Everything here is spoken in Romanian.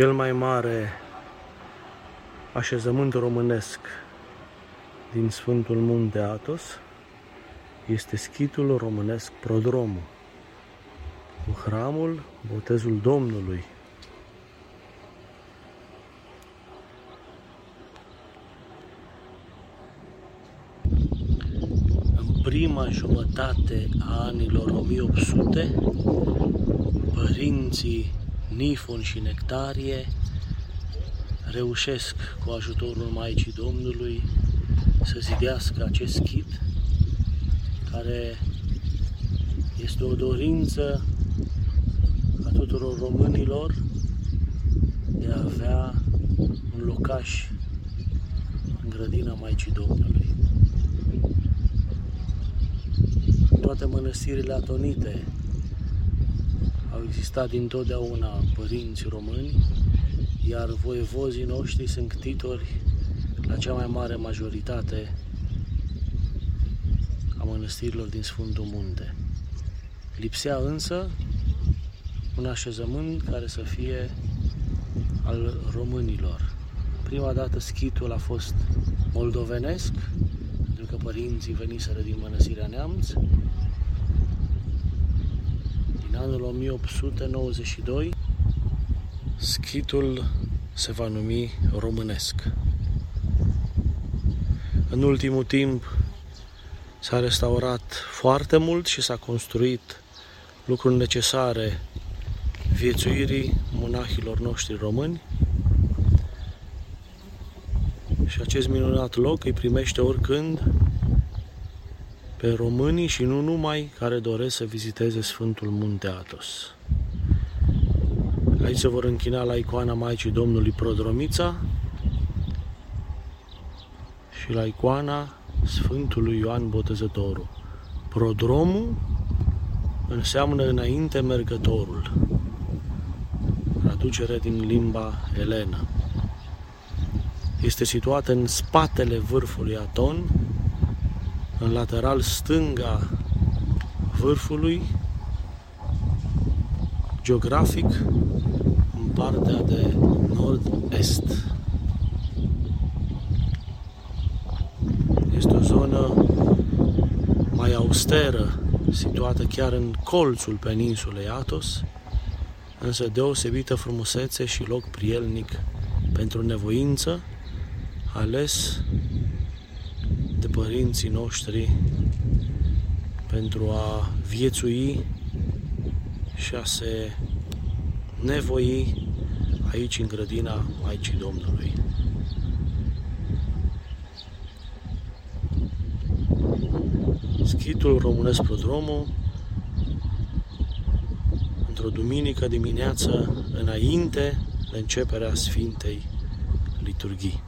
Cel mai mare așezământ românesc din Sfântul Munte Atos este schitul românesc Prodromul, cu hramul Botezul Domnului. În prima jumătate a anilor 1800, părinții Nifon și Nectarie reușesc cu ajutorul Maicii Domnului să zidească acest schid care este o dorință a tuturor românilor de a avea un locaș în grădina Maicii Domnului. Toate mănăstirile atonite au existat dintotdeauna părinți români, iar voievozii noștri sunt ctitori la cea mai mare majoritate a mănăstirilor din Sfântul Munte. Lipsea însă un așezământ care să fie al românilor. Prima dată schitul a fost moldovenesc, pentru că părinții veniseră din Mănăstirea Neamț, anul 1892, schitul se va numi românesc. În ultimul timp s-a restaurat foarte mult și s-a construit lucruri necesare viețuirii monahilor noștri români și acest minunat loc îi primește oricând pe românii și nu numai care doresc să viziteze Sfântul Munte Atos. Aici se vor închina la icoana Maicii Domnului Prodromița și la icoana Sfântului Ioan Botezătorul. Prodromul înseamnă înainte mergătorul. Traducere din limba elenă. Este situat în spatele vârfului Aton, în lateral stânga vârfului, geografic, în partea de nord-est. Este o zonă mai austeră, situată chiar în colțul peninsulei Atos, însă deosebită frumusețe și loc prielnic pentru nevoință, ales de părinții noștri pentru a viețui și a se nevoi aici în grădina Maicii Domnului. Schitul românesc Prodromul într-o duminică dimineață înainte de începerea Sfintei Liturghii.